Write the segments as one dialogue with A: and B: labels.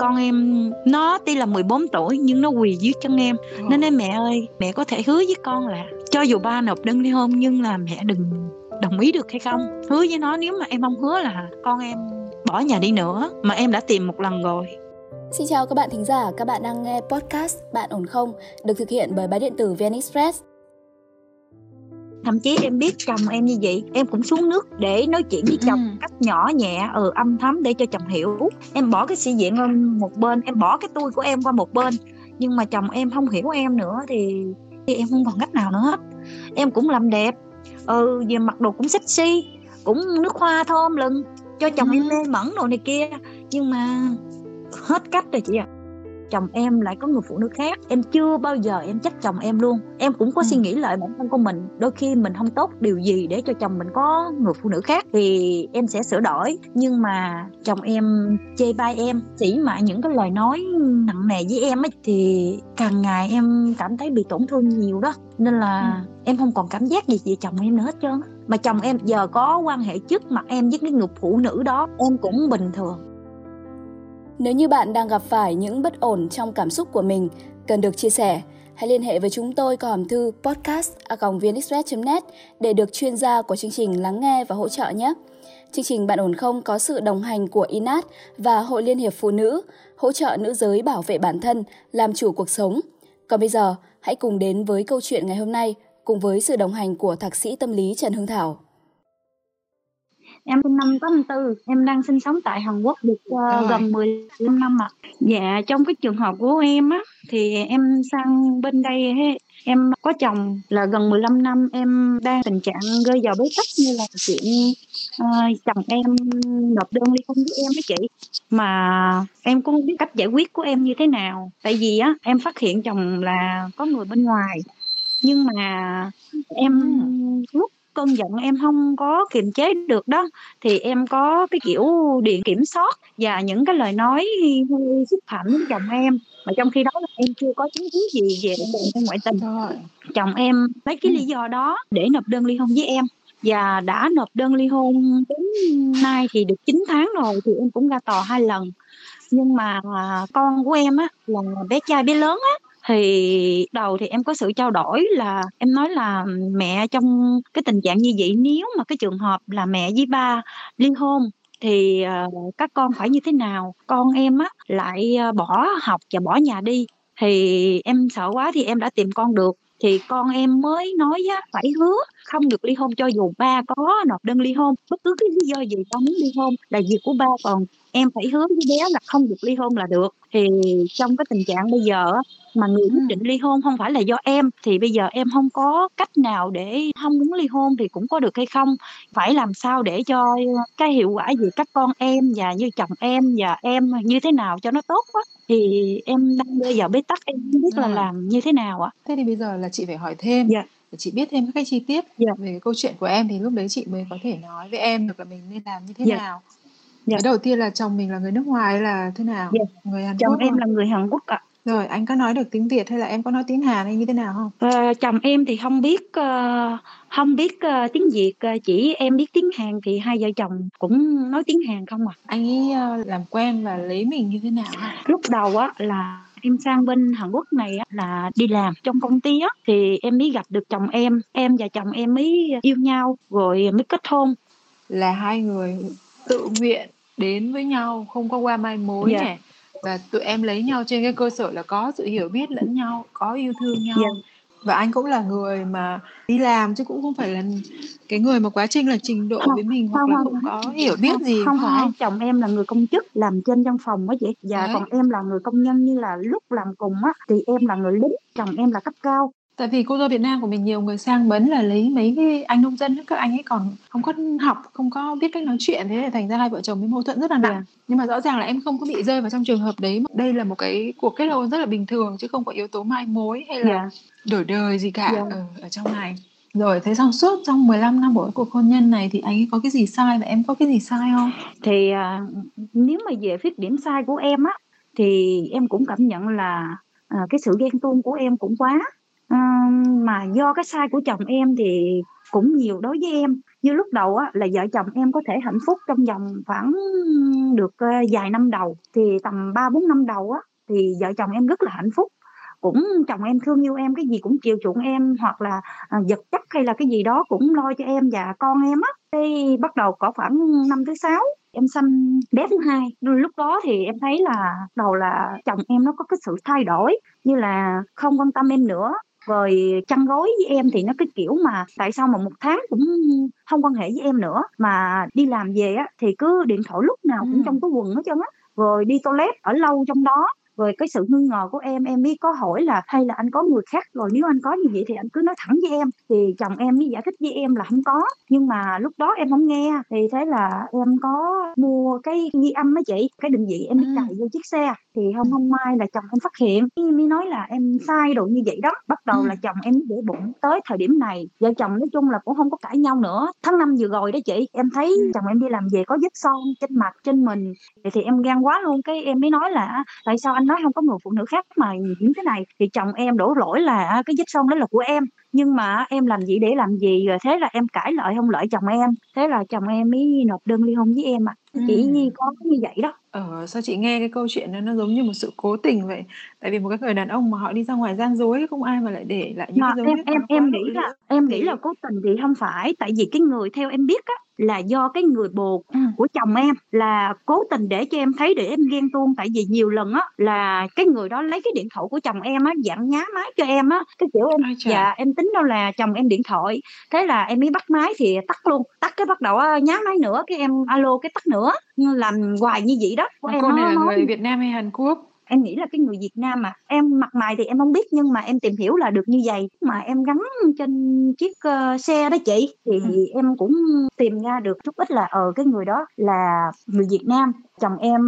A: con em nó tuy là 14 tuổi nhưng nó quỳ dưới chân em ừ. nên nói mẹ ơi mẹ có thể hứa với con là cho dù ba nộp đơn ly hôn nhưng là mẹ đừng đồng ý được hay không hứa với nó nếu mà em không hứa là con em bỏ nhà đi nữa mà em đã tìm một lần rồi
B: Xin chào các bạn thính giả, các bạn đang nghe podcast Bạn ổn không? Được thực hiện bởi báo điện tử VN Express
A: thậm chí em biết chồng em như vậy em cũng xuống nước để nói chuyện với chồng ừ. cách nhỏ nhẹ ừ âm thấm để cho chồng hiểu. Em bỏ cái sĩ diện qua một bên em bỏ cái tôi của em qua một bên. Nhưng mà chồng em không hiểu em nữa thì, thì em không còn cách nào nữa hết. Em cũng làm đẹp ừ về mặc đồ cũng sexy cũng nước hoa thơm lừng cho chồng ừ. em mê mẩn đồ này kia. Nhưng mà hết cách rồi chị ạ. à chồng em lại có người phụ nữ khác. Em chưa bao giờ em trách chồng em luôn. Em cũng có ừ. suy nghĩ lại bản thân của mình. Đôi khi mình không tốt điều gì để cho chồng mình có người phụ nữ khác thì em sẽ sửa đổi. Nhưng mà chồng em chê bai em chỉ mãi những cái lời nói nặng nề với em ấy thì càng ngày em cảm thấy bị tổn thương nhiều đó. Nên là ừ. em không còn cảm giác gì về chồng em nữa hết trơn mà chồng em giờ có quan hệ trước mặt em với cái người phụ nữ đó em cũng bình thường
B: nếu như bạn đang gặp phải những bất ổn trong cảm xúc của mình, cần được chia sẻ, hãy liên hệ với chúng tôi qua hòm thư podcast.vnexpress.net để được chuyên gia của chương trình lắng nghe và hỗ trợ nhé. Chương trình Bạn ổn không có sự đồng hành của INAT và Hội Liên hiệp Phụ nữ, hỗ trợ nữ giới bảo vệ bản thân, làm chủ cuộc sống. Còn bây giờ, hãy cùng đến với câu chuyện ngày hôm nay cùng với sự đồng hành của thạc sĩ tâm lý Trần Hương Thảo.
A: Em sinh năm 84, em đang sinh sống tại Hàn Quốc được uh, gần 15 năm ạ. À. Dạ, trong cái trường hợp của em á, thì em sang bên đây em có chồng là gần 15 năm em đang tình trạng rơi vào bế tắc như là chuyện uh, chồng em nộp đơn ly hôn với em với chị mà em cũng không biết cách giải quyết của em như thế nào tại vì á em phát hiện chồng là có người bên ngoài nhưng mà em lúc cơn giận em không có kiềm chế được đó. Thì em có cái kiểu điện kiểm soát và những cái lời nói xúc phạm đến chồng em. Mà trong khi đó là em chưa có chứng cứ gì về em ngoại tình. Chồng em lấy cái ừ. lý do đó để nộp đơn ly hôn với em. Và đã nộp đơn ly hôn đến nay thì được 9 tháng rồi thì em cũng ra tòa hai lần. Nhưng mà con của em á là bé trai bé lớn á thì đầu thì em có sự trao đổi là em nói là mẹ trong cái tình trạng như vậy nếu mà cái trường hợp là mẹ với ba ly hôn thì uh, các con phải như thế nào? Con em á lại uh, bỏ học và bỏ nhà đi thì em sợ quá thì em đã tìm con được. Thì con em mới nói á, phải hứa không được ly hôn cho dù ba có nộp đơn ly hôn. Bất cứ cái lý do gì con muốn ly hôn là việc của ba còn em phải hứa với bé là không được ly hôn là được. Thì trong cái tình trạng bây giờ mà người quyết định ly hôn không phải là do em thì bây giờ em không có cách nào để không muốn ly hôn thì cũng có được hay không? Phải làm sao để cho cái hiệu quả gì các con em và như chồng em và em như thế nào cho nó tốt quá thì em đang bây giờ bế tắc em không biết là làm như thế nào ạ
C: thế thì bây giờ là chị phải hỏi thêm dạ. để chị biết thêm các cái chi tiết dạ. về cái câu chuyện của em thì lúc đấy chị mới có thể nói với em được là mình nên làm như thế dạ. nào dạ. cái đầu tiên là chồng mình là người nước ngoài hay là thế nào
A: dạ. người Hàn chồng Quốc em không? là người Hàn Quốc ạ
C: rồi anh có nói được tiếng Việt hay là em có nói tiếng Hàn hay như thế nào không?
A: À, chồng em thì không biết uh, không biết uh, tiếng Việt chỉ em biết tiếng Hàn thì hai vợ chồng cũng nói tiếng Hàn không à.
C: Anh ấy uh, làm quen và lấy mình như thế nào?
A: Lúc đầu á là em sang bên Hàn Quốc này á, là đi làm trong công ty á thì em mới gặp được chồng em em và chồng em mới yêu nhau rồi mới kết hôn
C: là hai người tự nguyện đến với nhau không có qua mai mối yeah. Dạ. này và tụi em lấy nhau trên cái cơ sở là có sự hiểu biết lẫn nhau có yêu thương nhau yeah. Dạ. và anh cũng là người mà đi làm chứ cũng không phải là cái người mà quá trình là trình độ không, với mình hoặc không, là không, không có hiểu biết
A: không,
C: gì
A: không phải chồng em là người công chức làm trên văn phòng đó vậy và Đấy. còn em là người công nhân như là lúc làm cùng á thì em là người lính chồng em là cấp cao
C: Tại vì cô dâu Việt Nam của mình nhiều người sang bấn là lấy mấy cái anh nông dân các anh ấy còn không có học, không có biết cách nói chuyện thế là thành ra hai vợ chồng mới mâu thuẫn rất là nặng. Yeah. Nhưng mà rõ ràng là em không có bị rơi vào trong trường hợp đấy. Đây là một cái cuộc kết hôn rất là bình thường chứ không có yếu tố mai mối hay là yeah. đổi đời gì cả yeah. ở, ở trong này. Rồi thế xong suốt trong 15 năm của cuộc hôn nhân này thì anh ấy có cái gì sai và em có cái gì sai không?
A: Thì à, nếu mà về khuyết điểm sai của em á thì em cũng cảm nhận là à, cái sự ghen tuông của em cũng quá mà do cái sai của chồng em thì cũng nhiều đối với em. Như lúc đầu á là vợ chồng em có thể hạnh phúc trong vòng khoảng được, ờ, vài năm đầu, thì tầm 3-4 năm đầu á, thì vợ chồng em rất là hạnh phúc. Cũng chồng em thương yêu em, cái gì cũng chiều chuộng em, hoặc là, à, vật chất hay là cái gì đó cũng lo cho em và con em á. Cái bắt đầu có khoảng năm thứ sáu em sanh bé thứ hai, lúc đó thì em thấy là đầu là chồng em nó có cái sự thay đổi, như là không quan tâm em nữa, rồi chăn gối với em thì nó cái kiểu mà tại sao mà một tháng cũng không quan hệ với em nữa, mà đi làm về á thì cứ điện thoại lúc nào cũng
C: Ừm.
A: trong cái quần hết trơn á, rồi đi toilet ở lâu trong đó. Rồi cái sự nghi ngờ của em, em mới có hỏi là "Hay là anh có người khác rồi, nếu anh có như vậy thì anh cứ nói thẳng với em." Thì chồng em mới giải thích với em là hông có, nhưng mà lúc đó em hổng nghe, thì thế là em có mua cái ghi âm á chị, cái định vị em mới
C: Ừm.
A: cài vô chiếc xe, thì hông hông may là chồng em phát hiện, mới nói là em sai đồ như vậy đó. Bắt đầu là
C: Ừm.
A: chồng em để bụng, tới thời điểm này vợ chồng nói chung là cũng hông có cãi nhau nữa. Tháng 5 vừa rồi đó chị, em thấy
C: Ừm.
A: chồng em đi làm về có vết son trên mặt, trên mình, thì thì em gan quá luôn, cái em mới nói là "Tại sao anh nói không có người phụ nữ khác mà những cái này?" Thì chồng em đổ lỗi là à, cái vết son đó là của em, nhưng mà em làm vậy để làm gì? Rồi thế là em cãi lại hông lợi chồng em, thế là chồng em mới nộp đơn ly hôn với em ạ. Chỉ
C: Ừm.
A: có như vậy đó.
C: Ờ, sao chị nghe cái câu chuyện đó nó giống như một sự cố tình vậy? Tại vì một cái người đàn ông mà họ đi ra ngoài gian dối, không ai mà lại để lại những
A: Mà
C: cái dấu
A: em em em nghĩ là
C: liễu
A: em nghĩ là cố tình thì hông phải, tại vì cái người theo em biết á là do cái người bồ
C: Ừm.
A: của chồng em là cố tình để cho em thấy để em ghen tuông. Tại vì nhiều lần á là cái người đó lấy cái điện thoại của chồng em á, dạng nhá máy cho em á, cái kiểu em dạ, em tính đâu là chồng em điện thoại, thế là em mới bắt máy thì tắt luôn, tắt cái bắt đầu á nhá máy nữa, cái em a lô cái tắt nữa, làm hoài như vậy đó. Của
C: Mà
A: em
C: cô này là
A: nói
C: người Việt Nam hay Hàn Quốc?
A: Em nghĩ là cái người Việt Nam à, em mặt mày thì em hông biết nhưng mà em tìm hiểu là được như vầy. Mà em gắn trên chiếc, ơ, xe đó chị, thì
C: Ừm.
A: em cũng tìm ra được chút ít là, ờ, cái người đó là người Việt Nam, chồng em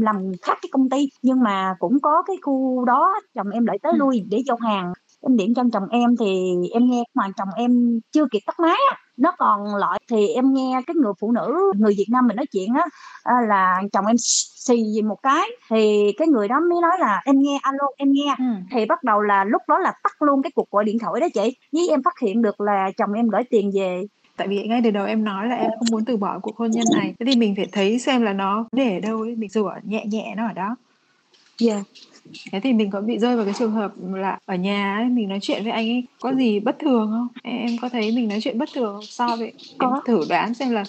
A: làm khác cái công ty, nhưng mà cũng có cái khu đó chồng em lại tới
C: Ừm.
A: lui để giao hàng. Điện cho chồng em thì em nghe mà chồng em chưa kịp tắt máy á, nó còn lại thì em nghe cái người phụ nữ, người Việt Nam mình nói chuyện á, là chồng em xì một cái, thì cái người đó mới nói là "Em nghe, a lô, em nghe."
C: Ừm.
A: Thì bắt đầu là lúc đó là tắt luôn cái cuộc gọi điện thoại đó chị, với em phát hiện được là chồng em gởi tiền về.
C: Tại vì ngay từ đầu em nói là em không muốn từ bỏ cuộc hôn nhân này, thế thì mình phải thấy xem là nó đề ở đâu ấy, mình rửa nhẹ nhẹ nó ở đó.
A: Yeah.
C: Thế thì mình có bị rơi vào cái trường hợp là ở nhà ấy, mình nói chuyện với anh ấy có gì bất thường không? Em em có thấy mình nói chuyện bất thường không? So với em
A: Có.
C: thử đoán xem là.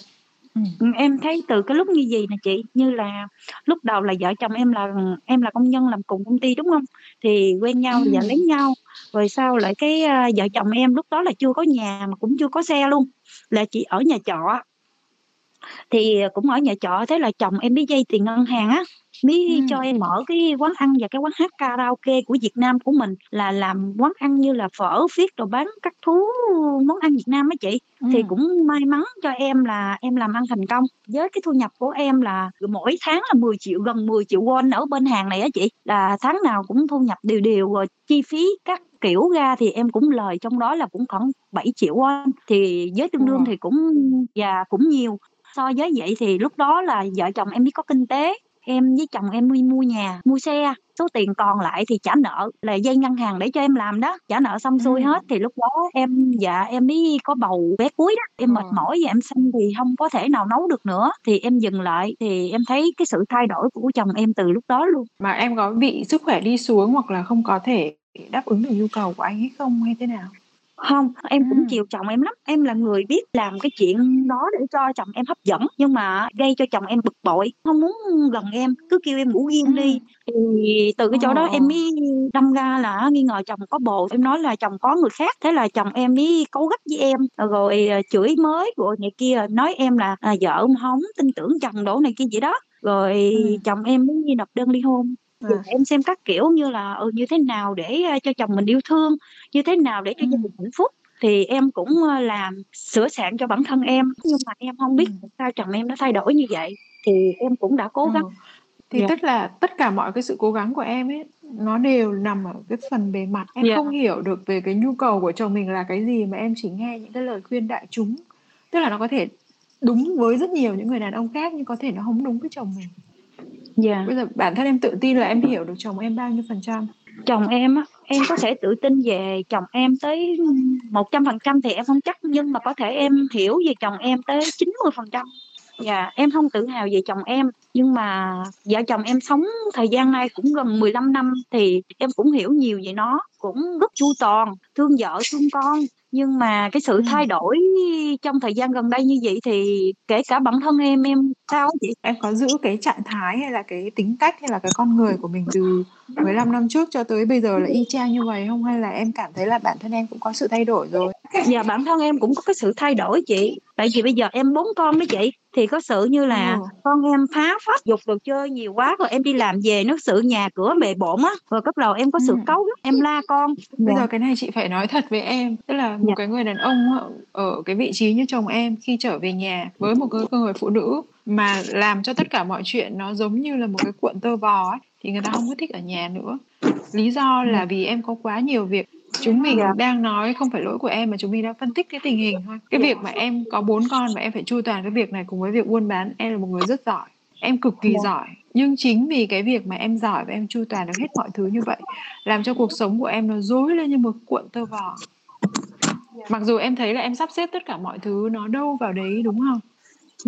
C: Ừm,
A: em thấy từ cái lúc như vầy nè chị, như là lúc đầu là vợ chồng em là em là công nhân làm cùng công ty, đúng hông? Thì quen nhau và
C: Ừm.
A: lấy nhau, rồi sau lại cái, a, vợ chồng em lúc đó là chưa có nhà mà cũng chưa có xe luôn, là chỉ ở nhà trọ. Thì, cũng ở nhà trọ, thế là chồng em mới vay tiền ngân hàng á, cho
C: Ừm.
A: em mở cái quán ăn và cái quán hát karaoke của Việt Nam của mình, là làm quán ăn như là phở phiết rồi bán các thứ món ăn Việt Nam á chị. Thì
C: Ừm.
A: cũng may mắn cho em là em làm ăn thành công, với cái thu nhập của em là mỗi tháng là 10.000.000, gần 10.000.000 won ở bên Hàn này á chị, là tháng nào cũng thu nhập đều đều, rồi chi phí các kiểu ra thì em cũng lời trong đó là cũng khoảng 7.000.000 won, thì với tương đương
C: Wow!
A: thì cũng yeah, cũng nhiều. So với vậy thì lúc đó là vợ chồng em mới có kinh tế, em với chồng em mới mua nhà, mua xe, số tiền còn lại thì trả nợ, là vay ngân hàng để cho em làm đó. Trả nợ xong xuôi
C: Ừm.
A: hết thì lúc đó em dạ, em mới có bầu bé cuối đó, em mệt
C: Ờ.
A: mỏi và em sanh thì hông có thể nào nấu được nữa, thì em dừng lại, thì em thấy cái sự thay đổi của chồng em từ lúc đó luôn.
C: Mà em có bị sức khỏe đi xuống hoặc là không có thể đáp ứng được nhu cầu của anh ấy không hay thế nào?
A: Hông, em cũng
C: Ừm.
A: chiều chồng em lắm, em là người biết làm cái chuyện đó để cho chồng em hấp dẫn, nhưng mà gây cho chồng em bực bội, hông muốn gần em, cứ kêu em ngủ riêng đi.
C: Ừm.
A: Thì từ cái
C: Ờ,
A: chỗ đó em
C: ờ.
A: mới đâm ra là á nghi ngờ chồng có bồ, em nói là chồng có người khác, thế là chồng em mới cáu gắt với em, ờ, rồi, à, chửi bới rồi này kia, nói em là, à, vợ hổng tin tưởng chồng đồ này kia vậy đó. Rồi
C: Ừm.
A: chồng em mới nộp đơn ly hôn.
C: À.
A: em xem các kiểu như là, ừ, như thế nào để, cho chồng mình yêu thương, như thế nào để cho gia
C: Ừm.
A: đình hạnh phúc, thì em cũng, làm sửa soạn cho bản thân em, nhưng mà em hông biết tại sao chồng em nó thay đổi như vậy, thì em cũng đã cố
C: Ờ.
A: gắng.
C: Thì
A: Yeah.
C: tức là tất cả mọi cái sự cố gắng của em ấy, nó đều nằm ở cái phần bề mặt, em
A: Yeah.
C: không hiểu được về cái nhu cầu của chồng mình là cái gì mà em chỉ nghe những cái lời khuyên đại chúng. Tức là nó có thể đúng với rất nhiều những người đàn ông khác nhưng có thể nó hông đúng với chồng mình.
A: Yeah.
C: Bây giờ bản thân em tự tin là em hiểu được chồng em bao nhiêu phần trăm?
A: chồng em á em có thể tự tin về chồng em tới một trăm phần trăm thì em không chắc nhưng mà có thể em hiểu về chồng em tới chín mươi phần trăm dạ em không tự hào về chồng em nhưng mà vợ chồng em sống thời gian nay cũng gần 15 năm thì em cũng hiểu nhiều về nó cũng rất chu toàn thương vợ thương con nhưng mà cái sự thay đổi trong thời gian gần đây như vậy thì kể cả bản thân em em sao chị?
C: Em có giữ cái trạng thái hay là cái tính cách hay là cái con người của mình từ 15 năm trước cho tới bây giờ là y chang như vậy không? Hay là em cảm thấy là bản thân em cũng có sự thay đổi rồi
A: dạ bản thân em cũng có cái sự thay đổi chị tại vì bây giờ em bốn con đó chị thì có sự như là ừ. con em phá phách dục đồ chơi nhiều quá rồi em đi làm về nó sự nhà cửa bề bộn á rồi cấp đầu em có sự ừ. cấu em la con
C: bây dạ. giờ cái này chị phải nói thật với em tức là một dạ. cái người đàn ông ở cái vị trí như chồng em khi trở về nhà với một cái người phụ nữ mà làm cho tất cả mọi chuyện nó giống như là một cái cuộn tơ vò ấy thì người ta không có thích ở nhà nữa lý do là ừ. vì em có quá nhiều việc chúng mình yeah. Dạ. đang nói không phải lỗi của em mà chúng mình đang phân tích cái tình hình thôi cái việc mà em có bốn con và em phải chu toàn cái việc này cùng với việc buôn bán em là một người rất giỏi em cực kỳ yeah. Dạ. giỏi nhưng chính vì cái việc mà em giỏi và em chu toàn được hết mọi thứ như vậy làm cho cuộc sống của em nó rối lên như một cuộn tơ vò mặc dù em thấy là em sắp xếp tất cả mọi thứ nó đâu vào đấy đúng không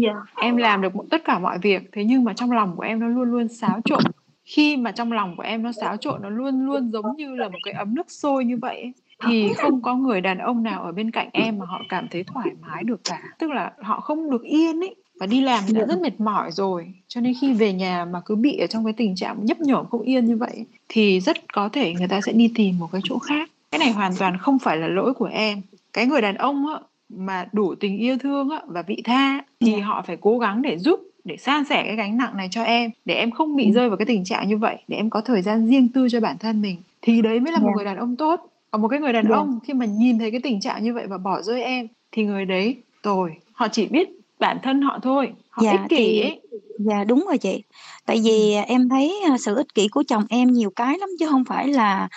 A: yeah.
C: Dạ. em làm được tất cả mọi việc thế nhưng mà trong lòng của em nó luôn luôn xáo trộn khi mà trong lòng của em nó xáo trộn nó luôn luôn giống như là một cái ấm nước sôi như vậy thì không có người đàn ông nào ở bên cạnh em mà họ cảm thấy thoải mái được cả. Tức là họ không được yên ấy và đi làm thì đã rất mệt mỏi rồi. Cho nên khi về nhà mà cứ bị ở trong cái tình trạng nhấp nhổm không yên như vậy thì rất có thể người ta sẽ đi tìm một cái chỗ khác. Cái này hoàn toàn không phải là lỗi của em. Cái người đàn ông á, mà đủ tình yêu thương á, và vị tha thì yeah. họ phải cố gắng để giúp để san sẻ cái gánh nặng này cho em để em không bị ừ. rơi vào cái tình trạng như vậy để em có thời gian riêng tư cho bản thân mình thì đấy mới là yeah. một người đàn ông tốt còn một cái người đàn yeah. ông khi mà nhìn thấy cái tình trạng như vậy và bỏ rơi em thì người đấy tồi họ chỉ biết bản thân họ thôi họ dạ, ích kỷ thì, ấy
A: dạ đúng rồi chị tại vì ừ. em thấy à, sự ích kỷ của chồng em nhiều cái lắm chứ không phải là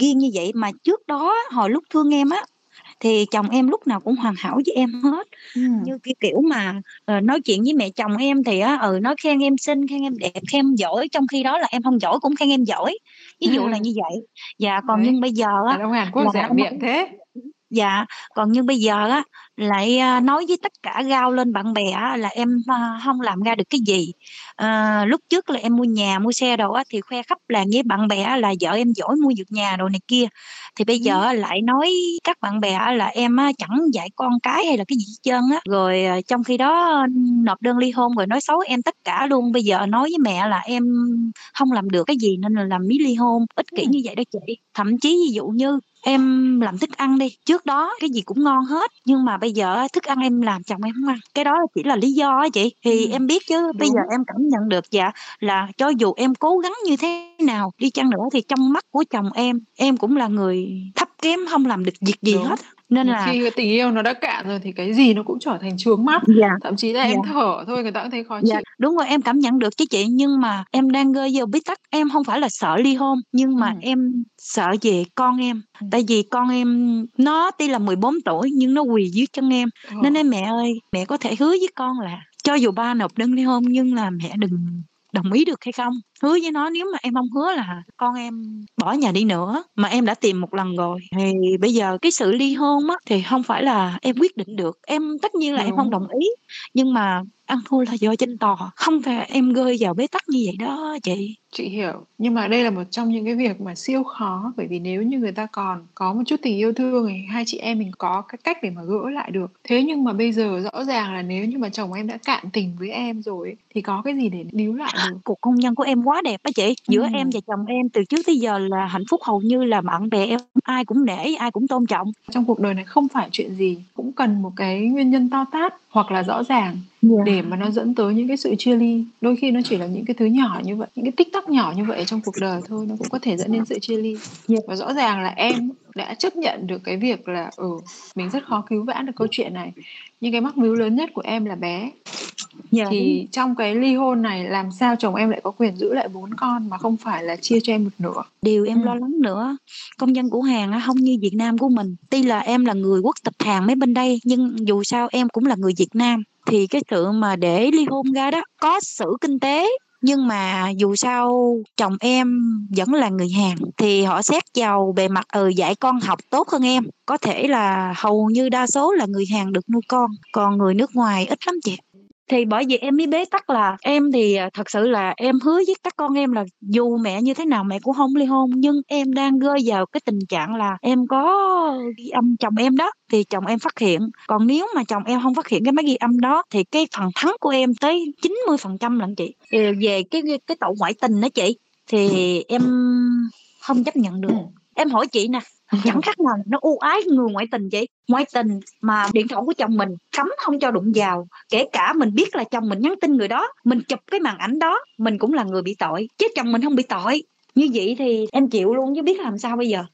A: riêng như vậy mà trước đó hồi lúc thương em á thì chồng em lúc nào cũng hoàn hảo với em hết ừ. như cái kiểu mà uh, nói chuyện với mẹ chồng em thì á ừ nói khen em xinh khen em đẹp khen em giỏi trong khi đó là em không giỏi cũng khen em giỏi ví dụ ừ. là như vậy và còn Đấy. nhưng bây giờ á
C: là Hàn Quốc là miệng thế
A: dạ còn như bây giờ á lại à, nói với tất cả gao lên bạn bè á, là em à, không làm ra được cái gì à, lúc trước là em mua nhà mua xe đồ á, thì khoe khắp làng với bạn bè là vợ em giỏi mua được nhà đồ này kia. Thì bây giờ lại nói các bạn bè là em chẳng dạy con cái hay là cái gì hết trơn á. Rồi à, trong khi đó nộp đơn ly hôn rồi nói xấu em tất cả luôn. Bây giờ nói với mẹ là em không làm được cái gì nên là làm mí ly hôn ích kỷ như vậy đó chị. Thậm chí ví dụ như em làm thức ăn đi trước đó cái gì cũng ngon hết nhưng mà bây giờ thức ăn em làm chồng em không ăn. Cái đó chỉ là lý do á chị. Thì ừ. em biết chứ Đúng. bây giờ em cảm nhận được dạ là cho dù em cố gắng như thế nào đi chăng nữa thì trong mắt của chồng em em cũng là người thấp kém không làm được việc gì Đúng. hết
C: nên là khi cái tình yêu nó đã cạn rồi thì cái gì nó cũng trở thành chướng mắt dạ. thậm chí là dạ. em thở thôi người ta cũng thấy khó dạ. chịu
A: đúng rồi em cảm nhận được chứ chị nhưng mà em đang rơi vào bí tắc em không phải là sợ ly hôn nhưng mà ừ. em sợ về con em ừ. tại vì con em nó tuy là 14 tuổi nhưng nó quỳ dưới chân em ừ. nên em mẹ ơi mẹ có thể hứa với con là cho dù ba nộp đơn ly hôn nhưng là mẹ đừng đồng ý được hay không? Hứa với nó nếu mà em không hứa là con em bỏ nhà đi nữa. Mà em đã tìm một lần rồi. Thì bây giờ cái sự ly hôn á thì không phải là em quyết định được. Em tất nhiên là Đúng. em không đồng ý. Nhưng mà ăn thua là do trên tò không phải em rơi vào bế tắc như vậy đó chị.
C: Chị hiểu. Nhưng mà đây là một trong những cái việc mà siêu khó bởi vì nếu như người ta còn có một chút tình yêu thương thì hai chị em mình có cái cách để mà gỡ lại được. Thế nhưng mà bây giờ rõ ràng là nếu như mà chồng em đã cạn tình với em rồi thì có cái gì để níu lại được?
A: Cuộc hôn nhân của em quá đẹp á chị. Giữa ừ. em và chồng em từ trước tới giờ là hạnh phúc hầu như là bạn bè em ai cũng nể ai cũng tôn trọng.
C: Trong cuộc đời này không phải chuyện gì cũng cần một cái nguyên nhân to tát hoặc là rõ ràng yeah. để mà nó dẫn tới những cái sự chia ly. Đôi khi nó chỉ là những cái thứ nhỏ như vậy những cái tích tắc nhỏ như vậy trong cuộc đời thôi nó cũng có thể dẫn đến sự chia ly. Yeah. và rõ ràng là em đã chấp nhận được cái việc là ừ mình rất khó cứu vãn được câu chuyện này. Nhưng cái mắc mưu lớn nhất của em là bé. Dạ, thì trong cái ly hôn này làm sao chồng em lại có quyền giữ lại bốn con mà không phải là chia cho em một nửa?
A: Điều em ừ. lo lắng nữa công dân của Hàn không như Việt Nam của mình. Tuy là em là người quốc tịch Hàn mấy bên đây nhưng dù sao em cũng là người Việt Nam thì cái sự mà để ly hôn ra đó có sự kinh tế, nhưng mà dù sao chồng em vẫn là người Hàn thì họ xét vào bề mặt ừ dạy con học tốt hơn em. Có thể là hầu như đa số là người Hàn được nuôi con, còn người nước ngoài ít lắm chị thì bởi vì em mới bế tắc là em thì à, thật sự là em hứa với các con em là dù mẹ như thế nào mẹ cũng không ly hôn nhưng em đang rơi vào cái tình trạng là em có ghi âm chồng em đó thì chồng em phát hiện. Còn nếu mà chồng em không phát hiện cái máy ghi âm đó thì cái phần thắng của em tới 90 phần trăm lận chị. Về cái cái tội ngoại tình đó chị thì em không chấp nhận được. Em hỏi chị nè chẳng khác nào nó ưu ái người ngoại tình chị ngoại tình mà điện thoại của chồng mình cấm không cho đụng vào. Kể cả mình biết là chồng mình nhắn tin người đó mình chụp cái màn ảnh đó mình cũng là người bị tội. Chứ chồng mình không bị tội. Như vậy thì em chịu luôn chứ biết làm sao bây giờ?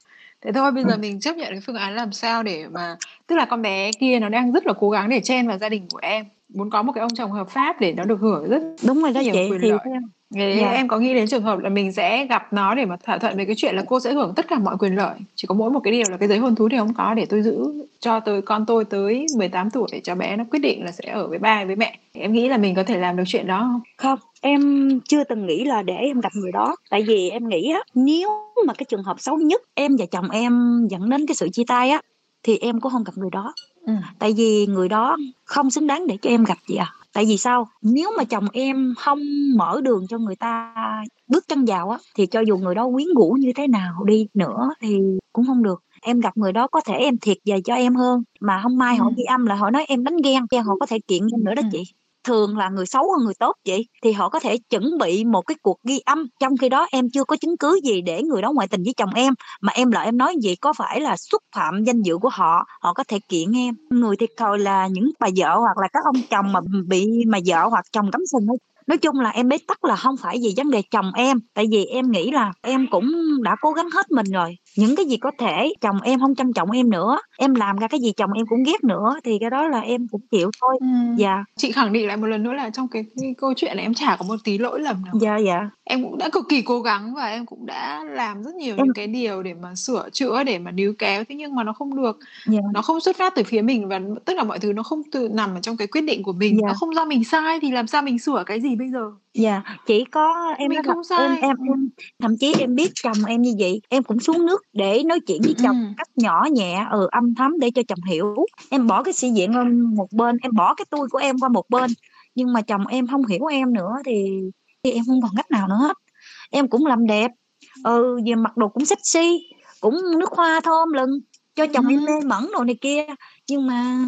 C: Thế thôi bây giờ mình chấp nhận cái phương án làm sao để mà tức là con bé kia nó đang rất là cố gắng để chen vào gia đình của em. Muốn có một cái ông chồng hợp pháp để nó được hưởng rất
A: đúng rồi đó chị
C: quyền
A: thì
C: lợi.
A: em
C: Thế
A: Dạ.
C: em có nghĩ đến trường hợp là mình sẽ gặp nó để mà thỏa thuận về cái chuyện là cô sẽ hưởng tất cả mọi quyền lợi? Chỉ có mỗi một cái điều là cái giấy hôn thú thì không có để tôi giữ cho tới con tôi tới 18 tuổi để cho bé nó quyết định là sẽ ở với ba với mẹ. Em nghĩ là mình có thể làm được chuyện đó không?
A: Không em chưa từng nghĩ là để em gặp người đó. Tại vì em nghĩ á nếu mà cái trường hợp xấu nhất em và chồng em dẫn đến cái sự chia tay á thì em cũng không gặp người đó.
C: Ừ.
A: tại vì người đó không xứng đáng để cho em gặp chị à tại vì sao? Nếu mà chồng em không mở đường cho người ta bước chân vào á thì cho dù người đó quyến rũ như thế nào đi nữa thì cũng không được. Em gặp người đó có thể em thiệt về cho em hơn mà không mai họ
C: Ừ.
A: ghi âm là họ nói em đánh ghen họ có thể kiện em nữa đó chị thường là người xấu hơn người tốt chị thì họ có thể chuẩn bị một cái cuộc ghi âm trong khi đó em chưa có chứng cứ gì để người đó ngoại tình với chồng em, mà em lại em nói vậy có phải là xúc phạm danh dự của họ họ có thể kiện em? Người thiệt thòi là những bà vợ hoặc là các ông chồng mà bị mà vợ hoặc chồng cắm sừng nói chung là em bế tắc là không phải vì vấn đề chồng em, tại vì em nghĩ là em cũng đã cố gắng hết mình rồi những cái gì có thể chồng em không trân trọng em nữa em làm ra cái gì chồng em cũng ghét nữa thì cái đó là em cũng chịu thôi
C: Ừ.
A: dạ
C: chị khẳng định lại một lần nữa là trong cái, cái câu chuyện này em chả có một tí lỗi lầm nào
A: dạ dạ
C: em cũng đã cực kỳ cố gắng và em cũng đã làm rất nhiều
A: Em-
C: những cái điều để mà sửa chữa để mà níu kéo thế nhưng mà nó không được
A: dạ
C: nó không xuất phát từ phía mình và tất cả mọi thứ nó không từ nằm ở trong cái quyết định của mình
A: Dạ.
C: nó không do mình sai thì làm sao mình sửa cái gì bây giờ
A: Dạ, chỉ có em
C: Mình không sai.
A: em em
C: Ừ.
A: em thậm chí em biết chồng em như vậy, em cũng xuống nước để nói chuyện với chồng
C: Ừ.
A: cách nhỏ nhẹ, ừ âm thầm để cho chồng hiểu. Em bỏ cái sĩ diện qua một bên, em bỏ cái tôi của em qua một bên. Nhưng mà chồng em không hiểu em nữa thì, thì em không còn cách nào nữa hết. Em cũng làm đẹp, ừ về mặc đồ cũng sexy, cũng nước hoa thơm lừng cho chồng em
C: Ừ.
A: mê mẩn đồ này kia. Nhưng mà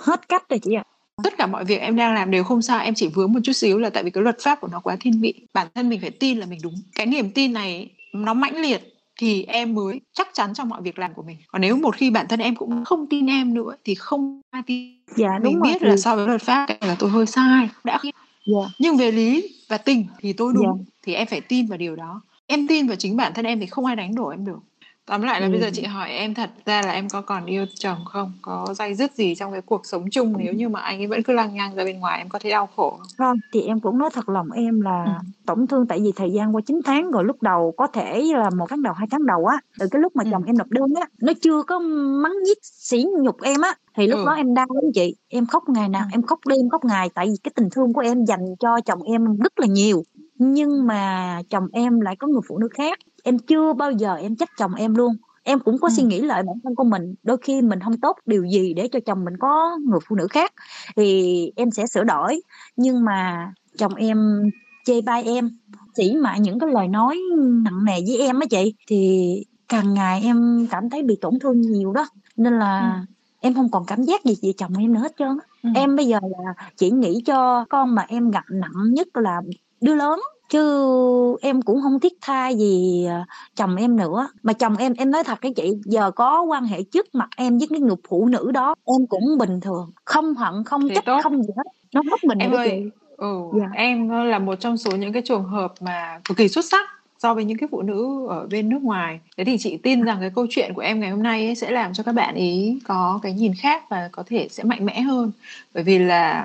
A: hết cách rồi chị ạ.
C: tất cả mọi việc em đang làm đều không sai em chỉ vướng một chút xíu là tại vì cái luật pháp của nó quá thiên vị bản thân mình phải tin là mình đúng cái niềm tin này nó mãnh liệt thì em mới chắc chắn trong mọi việc làm của mình còn nếu một khi bản thân em cũng không tin em nữa thì không ai tin
A: Dạ đúng
C: mình
A: rồi.
C: biết
A: thì-
C: là so với luật pháp là tôi hơi sai đã khi
A: Dạ.
C: nhưng về lý và tình thì tôi đúng
A: Dạ.
C: thì em phải tin vào điều đó em tin vào chính bản thân em thì không ai đánh đổ em được tóm lại là bây giờ
A: Ừ.
C: chị hỏi em thật ra là em có còn yêu chồng không có dây dứt gì trong cái cuộc sống chung nếu như mà anh ấy vẫn cứ lăng nhăng ra bên ngoài em có thấy đau khổ không
A: Không, thì em cũng nói thật lòng em là
C: Ừ.
A: tổn thương tại vì thời gian qua 9 tháng rồi lúc đầu có thể là một tháng đầu hai tháng đầu á từ cái lúc mà
C: Ừ.
A: chồng em nộp đơn á nó chưa có mắng giết sỉ nhục em á thì lúc
C: Ừ.
A: đó em đau lắm chị em khóc ngày nào
C: Ừ.
A: em khóc đêm khóc ngày tại vì cái tình thương của em dành cho chồng em rất là nhiều nhưng mà chồng em lại có người phụ nữ khác em chưa bao giờ em trách chồng em luôn em cũng có
C: Ừ.
A: suy nghĩ lại bản thân của mình đôi khi mình không tốt điều gì để cho chồng mình có người phụ nữ khác thì em sẽ sửa đổi nhưng mà chồng em chê bai em chỉ mại những cái lời nói nặng nề với em á chị thì càng ngày em cảm thấy bị tổn thương nhiều đó nên là em không còn cảm giác gì về chồng em nữa hết trơn.
C: Ừ.
A: em bây giờ là chỉ nghĩ cho con mà em gặp nặng nhất là đứa lớn chứ em cũng không thiết tha gì à, chồng em nữa. Mà chồng em em nói thật cái chị giờ có quan hệ trước mặt em với cái người phụ nữ đó em cũng bình thường. Không hận không
C: Thế
A: trách
C: tốt.
A: không gì hết. Nó mất mình
C: em ơi
A: chị.
C: ừ,
A: Dạ.
C: em là một trong số những cái trường hợp mà cực kỳ xuất sắc so với những cái phụ nữ ở bên nước ngoài. Thế thì chị tin rằng cái câu chuyện của em ngày hôm nay ấy sẽ làm cho các bạn ý có cái nhìn khác và có thể sẽ mạnh mẽ hơn. Bởi vì là ờ,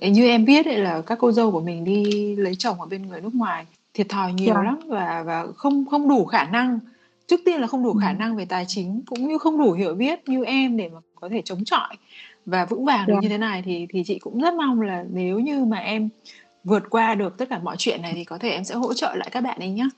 C: như em biết ấy là các cô dâu của mình đi lấy chồng ở bên người nước ngoài thiệt thòi nhiều
A: Dạ.
C: lắm và và không không đủ khả năng trước tiên là không đủ khả
A: Ừ.
C: năng về tài chính cũng như không đủ hiểu biết như em để mà có thể chống chọi và vững vàng được
A: Dạ.
C: như thế này thì thì chị cũng rất mong là nếu như mà em vượt qua được tất cả mọi chuyện này thì có thể em sẽ hỗ trợ lại các bạn ấy nhé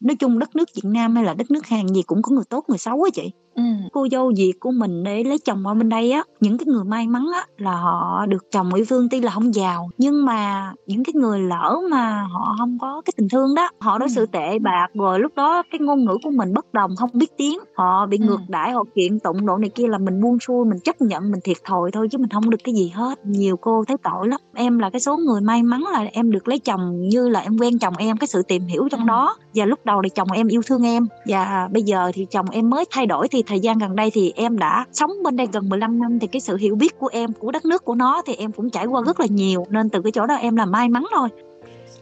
A: nói chung đất nước Việt Nam hay là đất nước Hàn gì cũng có người tốt người xấu á chị
C: ừ.
A: cô dâu Việt của mình để lấy chồng ở bên đây á những cái người may mắn á là họ được chồng yêu thương tuy là không giàu nhưng mà những cái người lỡ mà họ không có cái tình thương đó họ đối xử ừ. tệ bạc rồi lúc đó cái ngôn ngữ của mình bất đồng không biết tiếng họ bị ừ. ngược đãi họ kiện tụng độ này kia là mình buông xuôi mình chấp nhận mình thiệt thòi thôi chứ mình không được cái gì hết nhiều cô thấy tội lắm em là cái số người may mắn là em được lấy chồng như là em quen chồng em cái sự tìm hiểu trong ừ. đó và lúc đầu thì chồng em yêu thương em và bây giờ thì chồng em mới thay đổi thì thời gian gần đây thì em đã sống bên đây gần 15 năm thì cái sự hiểu biết của em của đất nước của nó thì em cũng trải qua rất là nhiều nên từ cái chỗ đó em là may mắn thôi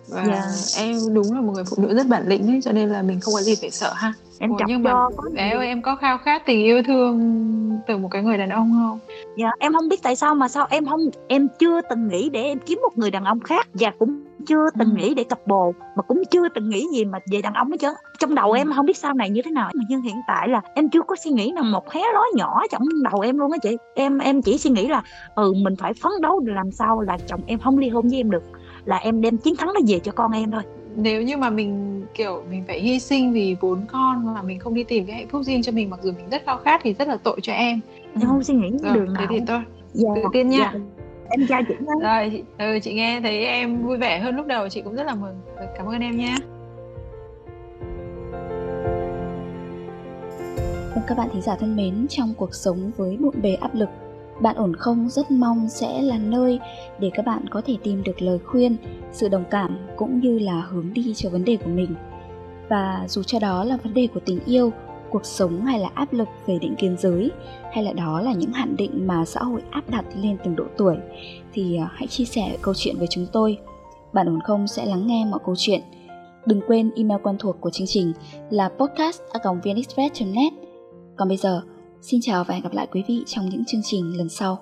C: và yeah. Dạ. em đúng là một người phụ nữ rất bản lĩnh ấy cho nên là mình không có gì phải sợ ha
A: em Ủa,
C: nhưng mà bé ơi em có khao khát tình yêu thương từ một cái người đàn ông không
A: dạ em không biết tại sao mà sao em không em chưa từng nghĩ để em kiếm một người đàn ông khác và cũng chưa từng ừ. nghĩ để cặp bồ mà cũng chưa từng nghĩ gì mà về đàn ông hết trơn. Trong đầu ừ. em không biết sau này như thế nào mà nhưng hiện tại là em chưa có suy nghĩ nào một hé ló nhỏ trong đầu em luôn á chị. Em em chỉ suy nghĩ là ừ mình phải phấn đấu làm sao là chồng em không ly hôn với em được là em đem chiến thắng nó về cho con em thôi.
C: Nếu như mà mình kiểu mình phải hy sinh vì bốn con mà mình không đi tìm cái hạnh phúc riêng cho mình mặc dù mình rất khao khát thì rất là tội cho em.
A: Em không suy nghĩ
C: rồi,
A: đường
C: nào thế thì tôi
A: dạ,
C: tự tiên nha.
A: Dạ. Em chào chị
C: nha. Rồi chị, ừ, chị nghe thấy em vui vẻ hơn lúc đầu chị cũng rất là mừng. Cảm ơn em nha.
B: Vâng các bạn thính giả thân mến, trong cuộc sống với bộn bề áp lực bạn ổn không rất mong sẽ là nơi để các bạn có thể tìm được lời khuyên, sự đồng cảm cũng như là hướng đi cho vấn đề của mình. Và dù cho đó là vấn đề của tình yêu, cuộc sống hay là áp lực về định kiến giới hay là đó là những hạn định mà xã hội áp đặt lên từng độ tuổi thì ờ, hãy chia sẻ câu chuyện với chúng tôi. Bạn ổn không sẽ lắng nghe mọi câu chuyện. Đừng quên email quen thuộc của chương trình là podcast net Còn bây giờ, Xin chào và hẹn gặp lại quý vị trong những chương trình lần sau.